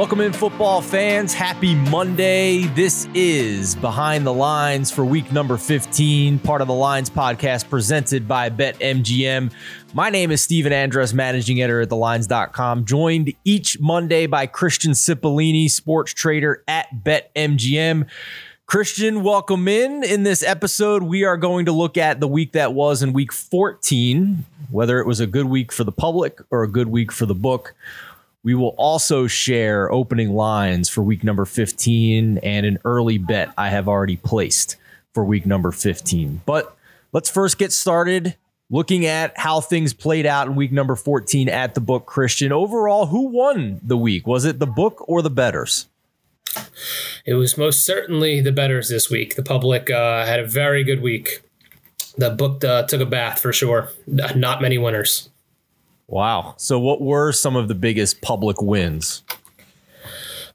Welcome in, football fans. Happy Monday. This is Behind the Lines for week number 15, part of the Lines podcast presented by BetMGM. My name is Stephen Andress, managing editor at thelines.com, joined each Monday by Christian Cipollini, sports trader at BetMGM. Christian, welcome in. In this episode, we are going to look at the week that was in week 14, whether it was a good week for the public or a good week for the book. We will also share opening lines for week number 15 and an early bet I have already placed for week number 15. But let's first get started looking at how things played out in week number 14 at the book Christian. Overall, who won the week? Was it the book or the bettors? It was most certainly the bettors this week. The public uh, had a very good week. The book uh, took a bath for sure. Not many winners. Wow. So, what were some of the biggest public wins?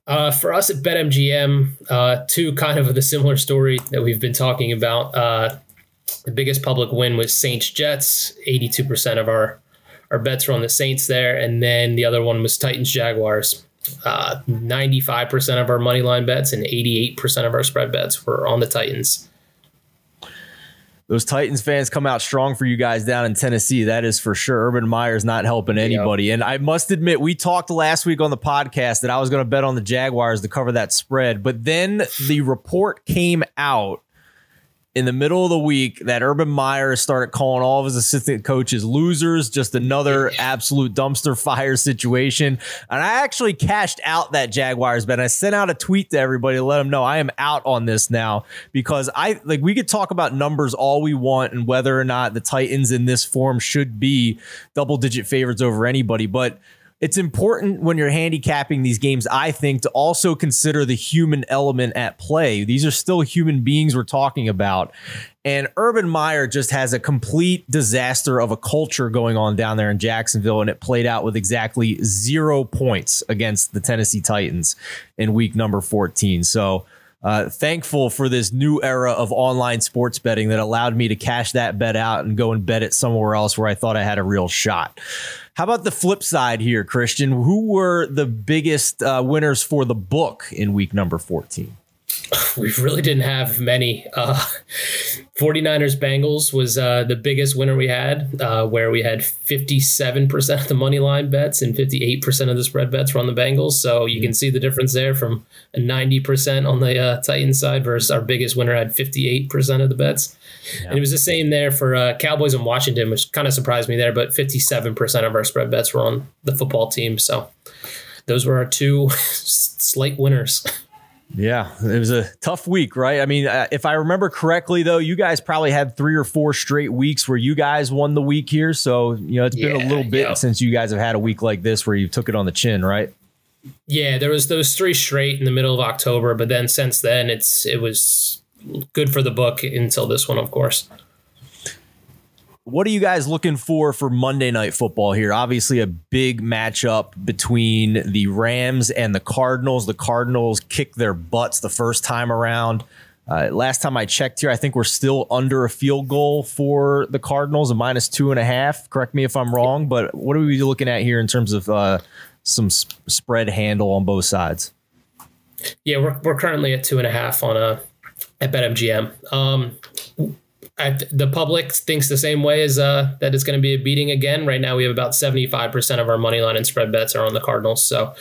Uh, for us at BetMGM, uh, two kind of the similar story that we've been talking about. Uh, the biggest public win was Saints Jets. 82% of our, our bets were on the Saints there. And then the other one was Titans Jaguars. 95% uh, of our money line bets and 88% of our spread bets were on the Titans those Titans fans come out strong for you guys down in Tennessee. That is for sure. Urban Meyer's not helping anybody. Yep. And I must admit, we talked last week on the podcast that I was going to bet on the Jaguars to cover that spread. But then the report came out in the middle of the week that Urban Meyer started calling all of his assistant coaches losers, just another absolute dumpster fire situation. And I actually cashed out that Jaguars bet. I sent out a tweet to everybody to let them know I am out on this now because I like we could talk about numbers all we want and whether or not the Titans in this form should be double digit favorites over anybody, but it's important when you're handicapping these games, I think, to also consider the human element at play. These are still human beings we're talking about. And Urban Meyer just has a complete disaster of a culture going on down there in Jacksonville, and it played out with exactly zero points against the Tennessee Titans in week number 14. So, uh, thankful for this new era of online sports betting that allowed me to cash that bet out and go and bet it somewhere else where I thought I had a real shot. How about the flip side here, Christian? Who were the biggest uh, winners for the book in week number 14? we really didn't have many. Uh, 49ers Bengals was uh, the biggest winner we had, uh, where we had 57% of the money line bets and 58% of the spread bets were on the Bengals. So you can see the difference there from 90% on the uh, Titans side versus our biggest winner had 58% of the bets. Yeah. And it was the same there for uh, Cowboys and Washington, which kind of surprised me there, but 57% of our spread bets were on the football team. So those were our two slight winners. Yeah, it was a tough week, right? I mean, uh, if I remember correctly, though, you guys probably had three or four straight weeks where you guys won the week here. So, you know, it's been a little bit yeah. since you guys have had a week like this where you took it on the chin, right? Yeah, there was those three straight in the middle of October, but then since then, it's it was good for the book until this one, of course. What are you guys looking for for Monday Night Football here? Obviously, a big matchup between the Rams and the Cardinals. The Cardinals kick their butts the first time around. Uh, last time I checked here, I think we're still under a field goal for the Cardinals, a minus two and a half. Correct me if I'm wrong, but what are we looking at here in terms of uh, some sp- spread handle on both sides? Yeah, we're, we're currently at two and a half on a at BetMGM. Um, The public thinks the same way as uh, that it's going to be a beating again. Right now, we have about 75% of our money line and spread bets are on the Cardinals. So,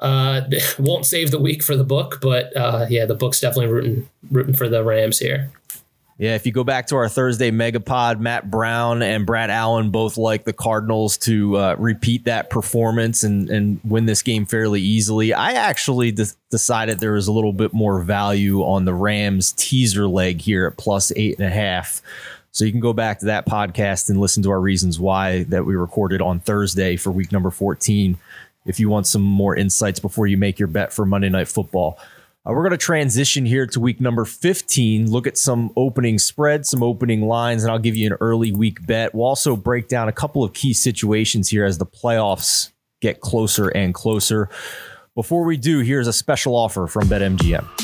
uh, won't save the week for the book, but uh, yeah, the book's definitely rooting rooting for the Rams here. Yeah, if you go back to our Thursday megapod, Matt Brown and Brad Allen both like the Cardinals to uh, repeat that performance and, and win this game fairly easily. I actually de- decided there was a little bit more value on the Rams teaser leg here at plus eight and a half. So you can go back to that podcast and listen to our reasons why that we recorded on Thursday for week number 14 if you want some more insights before you make your bet for Monday Night Football. Uh, we're going to transition here to week number 15, look at some opening spreads, some opening lines, and I'll give you an early week bet. We'll also break down a couple of key situations here as the playoffs get closer and closer. Before we do, here's a special offer from BetMGM.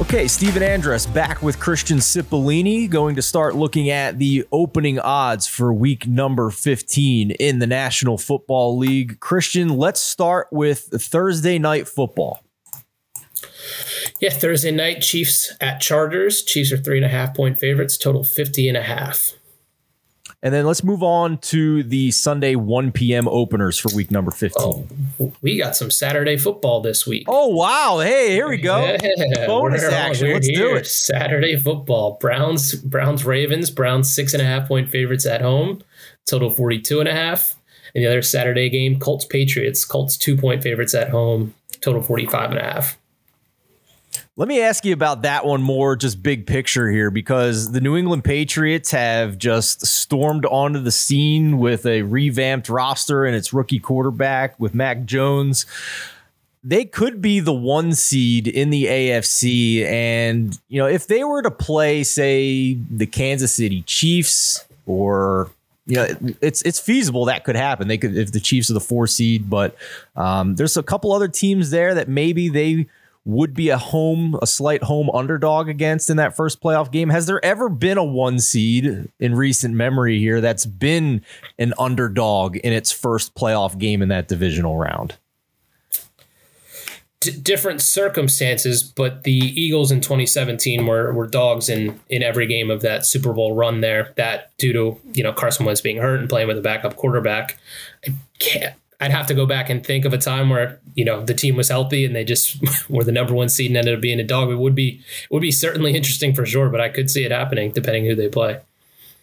Okay, Stephen Andress back with Christian Cipollini, going to start looking at the opening odds for week number 15 in the National Football League. Christian, let's start with Thursday night football. Yeah, Thursday night, Chiefs at Chargers. Chiefs are three and a half point favorites, total 50 and a half. And then let's move on to the Sunday 1 p.m. openers for week number 15. Oh, we got some Saturday football this week. Oh, wow. Hey, here we go. Yeah, Bonus action. Let's here. do it. Saturday football. Browns, Browns, Ravens. Browns six and a half point favorites at home, total 42 and a half. And the other Saturday game, Colts, Patriots. Colts two point favorites at home, total 45 and a half. Let me ask you about that one more, just big picture here, because the New England Patriots have just stormed onto the scene with a revamped roster and its rookie quarterback with Mac Jones. They could be the one seed in the AFC. And, you know, if they were to play, say, the Kansas City Chiefs or you know, it's it's feasible that could happen. They could if the Chiefs are the four seed, but um, there's a couple other teams there that maybe they would be a home, a slight home underdog against in that first playoff game. Has there ever been a one seed in recent memory here that's been an underdog in its first playoff game in that divisional round? D- different circumstances, but the Eagles in 2017 were, were dogs in, in every game of that Super Bowl run there. That due to you know Carson Wentz being hurt and playing with a backup quarterback, I can't I'd have to go back and think of a time where you know the team was healthy and they just were the number one seed and ended up being a dog. It would be it would be certainly interesting for sure, but I could see it happening depending who they play.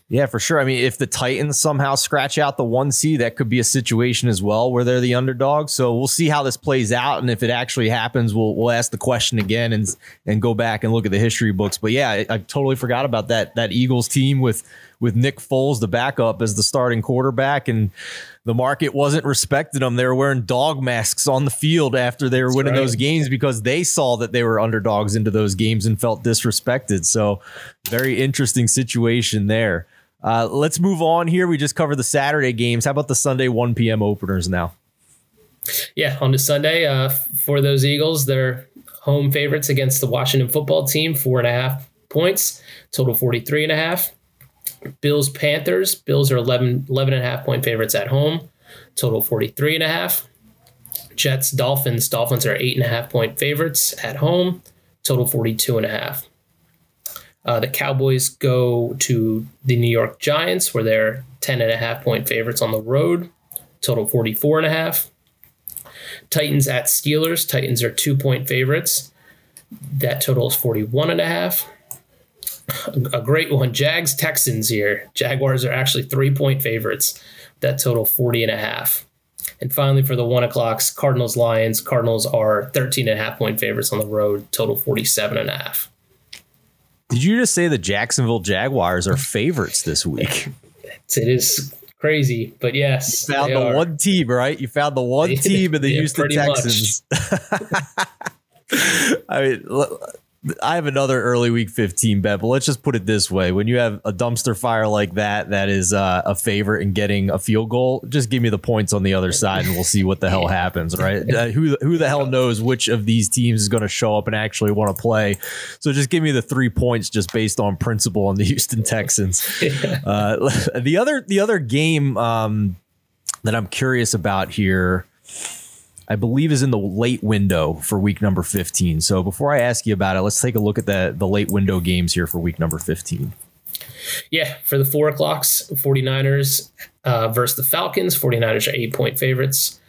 Yeah, for sure. I mean, if the Titans somehow scratch out the one seed, that could be a situation as well where they're the underdog. So we'll see how this plays out, and if it actually happens, we'll we'll ask the question again and and go back and look at the history books. But yeah, I, I totally forgot about that that Eagles team with with Nick Foles, the backup, as the starting quarterback, and the market wasn't respecting them. They were wearing dog masks on the field after they were That's winning right. those games because they saw that they were underdogs into those games and felt disrespected. So, very interesting situation there. Uh, let's move on here. We just covered the Saturday games. How about the Sunday 1 p.m. openers now? Yeah, on the Sunday uh, for those Eagles, they're home favorites against the Washington football team, four and a half points, total 43 and a half. Bills Panthers. Bills are 11, 11 and a half point favorites at home, total 43 and a half. Jets Dolphins. Dolphins are eight and a half point favorites at home, total 42 and a half. Uh, the Cowboys go to the New York Giants, where they're 10 and a half point favorites on the road, total 44 and a half. Titans at Steelers. Titans are two point favorites. That total is 41 and a half a great one. Jags Texans here. Jaguars are actually three point favorites. That total 40 and a half. And finally, for the one o'clocks, Cardinals Lions. Cardinals are 13 and a half point favorites on the road, total 47 and a half. Did you just say the Jacksonville Jaguars are favorites this week? it is crazy, but yes. You found the are. one team, right? You found the one team in the yeah, Houston Texans. I mean, I have another early week 15 bet, but let's just put it this way. When you have a dumpster fire like that, that is uh, a favorite in getting a field goal, just give me the points on the other side and we'll see what the hell happens, right? Uh, who, who the hell knows which of these teams is going to show up and actually want to play? So just give me the three points just based on principle on the Houston Texans. Uh, the other, the other game um, that I'm curious about here I believe is in the late window for week number 15. So before I ask you about it, let's take a look at the the late window games here for week number 15. Yeah, for the four o'clocks, 49ers uh, versus the Falcons. 49ers are eight point favorites,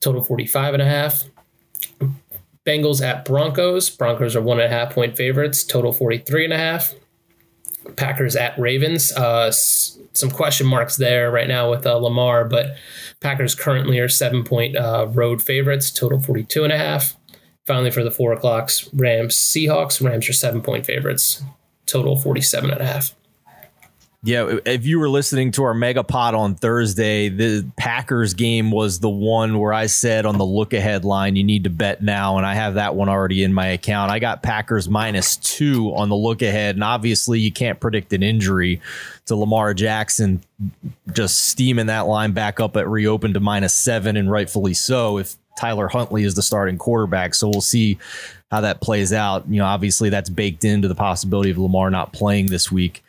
total 45 and a half. Bengals at Broncos. Broncos are one and a half point favorites, total 43 and a half. Packers at Ravens. Uh, some question marks there right now with uh, Lamar, but Packers currently are seven point uh, road favorites, total 42 and a half. Finally, for the four o'clocks, Rams Seahawks. Rams are seven point favorites, total 47 and a half. Yeah, if you were listening to our mega pod on Thursday, the Packers game was the one where I said on the look ahead line, you need to bet now. And I have that one already in my account. I got Packers minus two on the look ahead. And obviously, you can't predict an injury to Lamar Jackson just steaming that line back up at reopen to minus seven, and rightfully so if Tyler Huntley is the starting quarterback. So we'll see how that plays out. You know, obviously, that's baked into the possibility of Lamar not playing this week.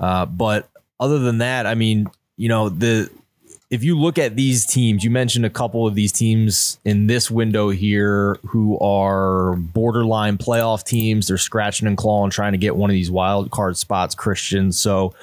Uh, but other than that, I mean, you know, the if you look at these teams, you mentioned a couple of these teams in this window here who are borderline playoff teams. They're scratching and clawing, trying to get one of these wild card spots, Christian. So,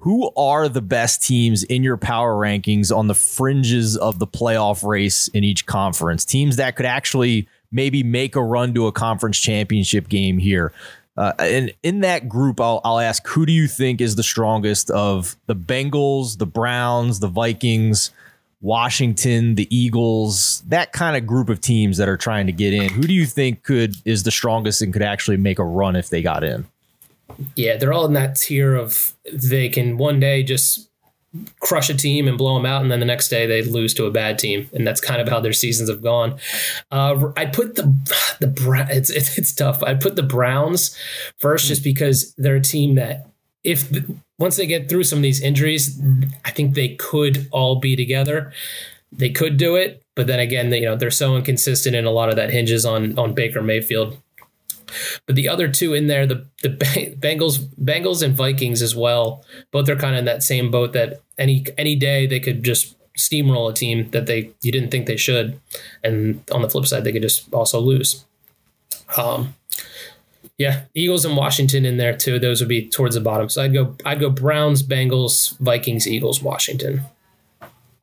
who are the best teams in your power rankings on the fringes of the playoff race in each conference? Teams that could actually maybe make a run to a conference championship game here. Uh, and in that group, I'll, I'll ask who do you think is the strongest of the Bengals, the Browns, the Vikings, Washington, the Eagles, that kind of group of teams that are trying to get in? Who do you think could is the strongest and could actually make a run if they got in? Yeah, they're all in that tier of they can one day just crush a team and blow them out, and then the next day they lose to a bad team, and that's kind of how their seasons have gone. Uh, I put the the it's, it's tough. I put the Browns first just because they're a team that if once they get through some of these injuries, I think they could all be together. They could do it, but then again, they, you know they're so inconsistent, and a lot of that hinges on on Baker Mayfield. But the other two in there, the the Bengals, Bengals and Vikings as well. Both are kind of in that same boat that any any day they could just steamroll a team that they you didn't think they should, and on the flip side they could just also lose. Um, yeah, Eagles and Washington in there too. Those would be towards the bottom. So I'd go I'd go Browns, Bengals, Vikings, Eagles, Washington.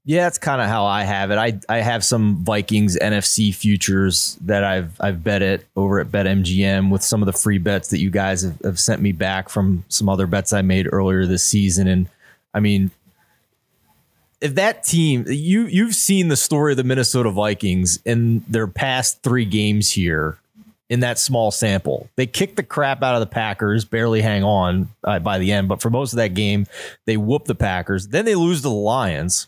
Yeah, that's kind of how I have it. I I have some Vikings NFC futures that I've I've bet it over at BetMGM with some of the free bets that you guys have, have sent me back from some other bets I made earlier this season. And I mean, if that team you you've seen the story of the Minnesota Vikings in their past three games here in that small sample. They kicked the crap out of the Packers, barely hang on uh, by the end, but for most of that game, they whoop the Packers. Then they lose to the Lions.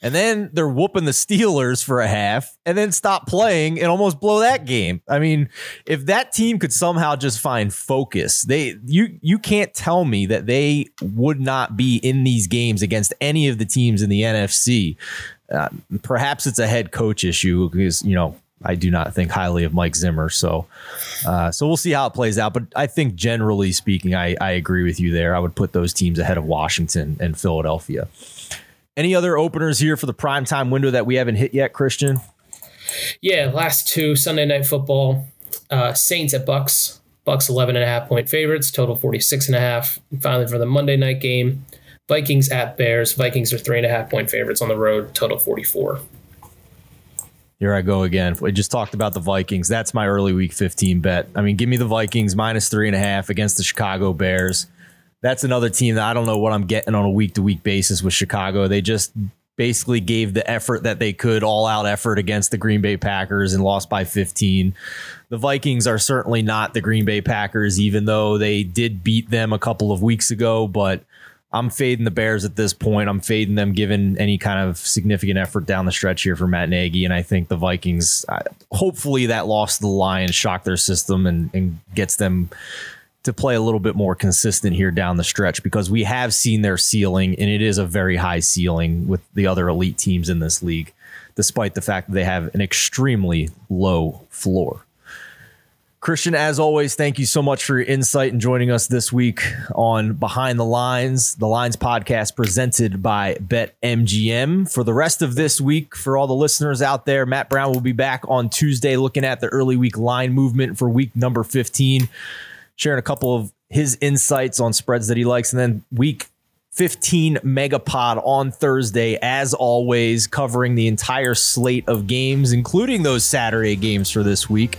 And then they're whooping the Steelers for a half and then stop playing and almost blow that game. I mean, if that team could somehow just find focus, they you you can't tell me that they would not be in these games against any of the teams in the NFC. Uh, perhaps it's a head coach issue because, you know, I do not think highly of Mike Zimmer. So, uh, so we'll see how it plays out. But I think generally speaking, I, I agree with you there. I would put those teams ahead of Washington and Philadelphia. Any other openers here for the prime time window that we haven't hit yet, Christian? Yeah, last two Sunday night football. Uh, Saints at Bucks. Bucks 11 and a half point favorites, total 46 and a half. And finally, for the Monday night game, Vikings at Bears. Vikings are three and a half point favorites on the road, total 44. Here I go again. We just talked about the Vikings. That's my early week 15 bet. I mean, give me the Vikings minus three and a half against the Chicago Bears. That's another team that I don't know what I'm getting on a week to week basis with Chicago. They just basically gave the effort that they could, all out effort against the Green Bay Packers and lost by 15. The Vikings are certainly not the Green Bay Packers, even though they did beat them a couple of weeks ago, but I'm fading the Bears at this point. I'm fading them given any kind of significant effort down the stretch here for Matt Nagy. And I think the Vikings, hopefully that loss to the Lions shocked their system and, and gets them to play a little bit more consistent here down the stretch because we have seen their ceiling and it is a very high ceiling with the other elite teams in this league, despite the fact that they have an extremely low floor. Christian, as always, thank you so much for your insight and joining us this week on Behind the Lines, the Lines podcast presented by BetMGM. For the rest of this week, for all the listeners out there, Matt Brown will be back on Tuesday looking at the early week line movement for week number 15 sharing a couple of his insights on spreads that he likes. And then week 15 megapod on Thursday, as always, covering the entire slate of games, including those Saturday games for this week.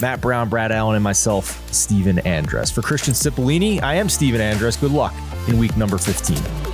Matt Brown, Brad Allen, and myself, Stephen Andress. For Christian Cipollini, I am Stephen Andress. Good luck in week number 15.